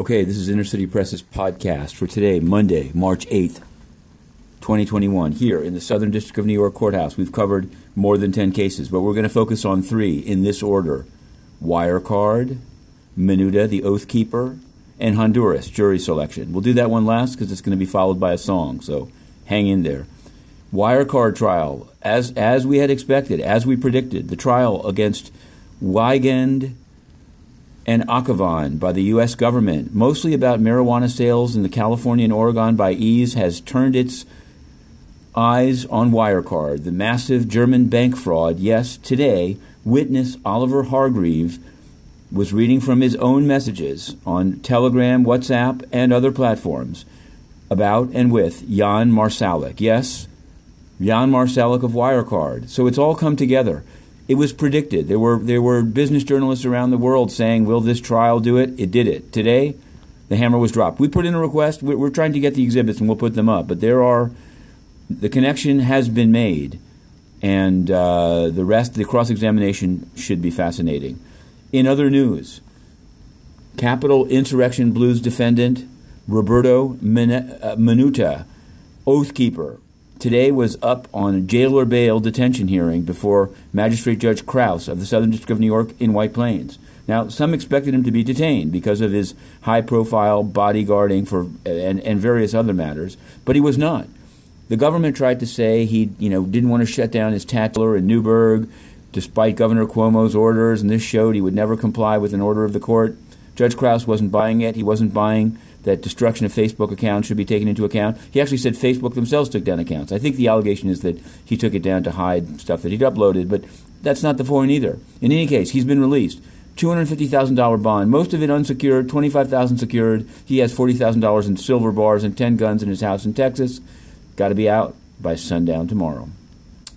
Okay, this is Inner City Press's podcast for today, Monday, March 8th, 2021, here in the Southern District of New York Courthouse. We've covered more than 10 cases, but we're going to focus on three in this order Wirecard, Minuta, the Oath Keeper, and Honduras, jury selection. We'll do that one last because it's going to be followed by a song, so hang in there. Wirecard trial, as, as we had expected, as we predicted, the trial against Weigand and Akhavan by the U.S. government, mostly about marijuana sales in the California and Oregon by Eaze, has turned its eyes on Wirecard, the massive German bank fraud. Yes, today, witness Oliver Hargreave was reading from his own messages on Telegram, WhatsApp, and other platforms about and with Jan Marsalek. Yes, Jan Marsalek of Wirecard. So it's all come together. It was predicted. There were there were business journalists around the world saying, "Will this trial do it?" It did it. Today, the hammer was dropped. We put in a request. We're, we're trying to get the exhibits, and we'll put them up. But there are the connection has been made, and uh, the rest, the cross examination, should be fascinating. In other news, Capitol insurrection blues defendant Roberto uh, Minuta, oath keeper, today was up on a jailer bail detention hearing before Magistrate Judge Krause of the Southern District of New York in White Plains. Now, some expected him to be detained because of his high profile bodyguarding for and, and various other matters, but he was not. The government tried to say he you know, didn't want to shut down his tattler in Newburgh, despite Governor Cuomo's orders, and this showed he would never comply with an order of the court. Judge Krause wasn't buying it. He wasn't buying that destruction of Facebook accounts should be taken into account. He actually said Facebook themselves took down accounts. I think the allegation is that he took it down to hide stuff that he'd uploaded, but that's not the point either. In any case, he's been released. $250,000 bond, most of it unsecured, 25000 secured. He has $40,000 in silver bars and 10 guns in his house in Texas. Got to be out by sundown tomorrow.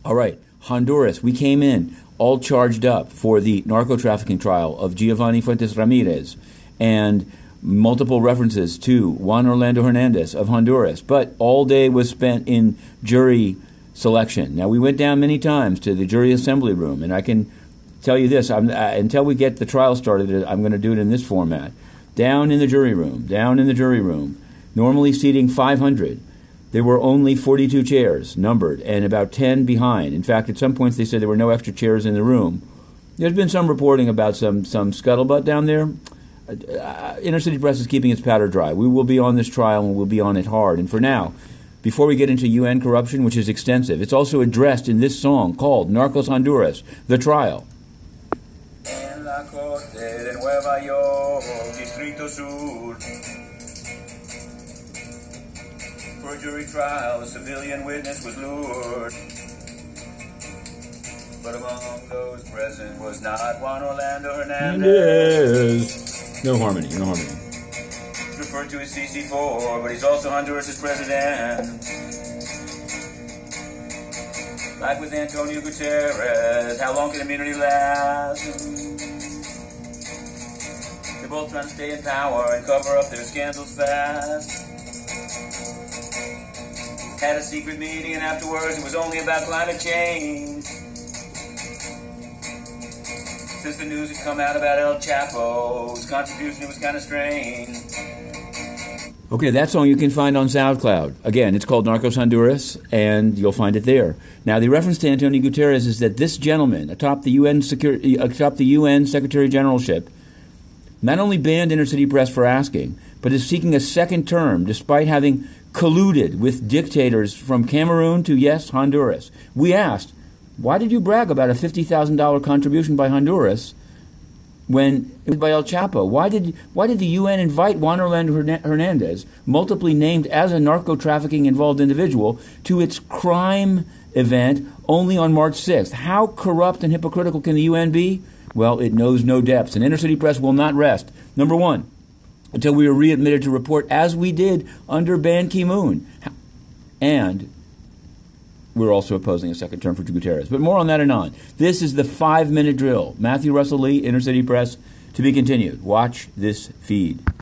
All right, Honduras, we came in all charged up for the narco trafficking trial of Geovanny Fuentes Ramirez. And multiple references to Juan Orlando Hernandez of Honduras, but all day was spent in jury selection. Now, we went down many times to the jury assembly room, and I can tell you this uh, until we get the trial started, I'm going to do it in this format. Down in the jury room, down in the jury room, normally seating 500. There were only 42 chairs numbered and about 10 behind. In fact, at some points they said there were no extra chairs in the room. There's been some reporting about some, some scuttlebutt down there uh, Inner City Press is keeping its powder dry. We will be on this trial and we'll be on it hard. And for now, before we get into UN corruption, which is extensive, it's also addressed in this song called Narcos Honduras, The Trial. For a jury trial, a civilian witness was lured. But among those present was not Juan Orlando Hernandez. No harmony, no harmony. Referred to as CC4, but he's also Honduras' president. Like with Antonio Guterres, how long can immunity last? They're both trying to stay in power and cover up their scandals fast. Had a secret meeting, and afterwards it was only about climate change. Since the news had come out about El Chapo's contribution, it was kind of strange. Okay, that song you can find on SoundCloud. Again, it's called Narcos Honduras, and you'll find it there. Now, the reference to Antonio Guterres is that this gentleman, atop the UN, Security, atop the UN Secretary Generalship, not only banned Inner City Press for asking, but is seeking a second term despite having colluded with dictators from Cameroon to, yes, Honduras. We asked, why did you brag about a $50,000 contribution by Honduras when it was by El Chapo? Why did, why did the UN invite Juan Orlando Hernandez, multiply named as a narco trafficking involved individual, to its crime event only on March 6th? How corrupt and hypocritical can the UN be? Well, it knows no depths, and Inner City Press will not rest. Number one, until we are readmitted to report, as we did under Ban Ki moon. And we're also opposing a second term for Guterres. But more on that anon. This is the five minute drill. Matthew Russell Lee, Inner City Press, to be continued. Watch this feed.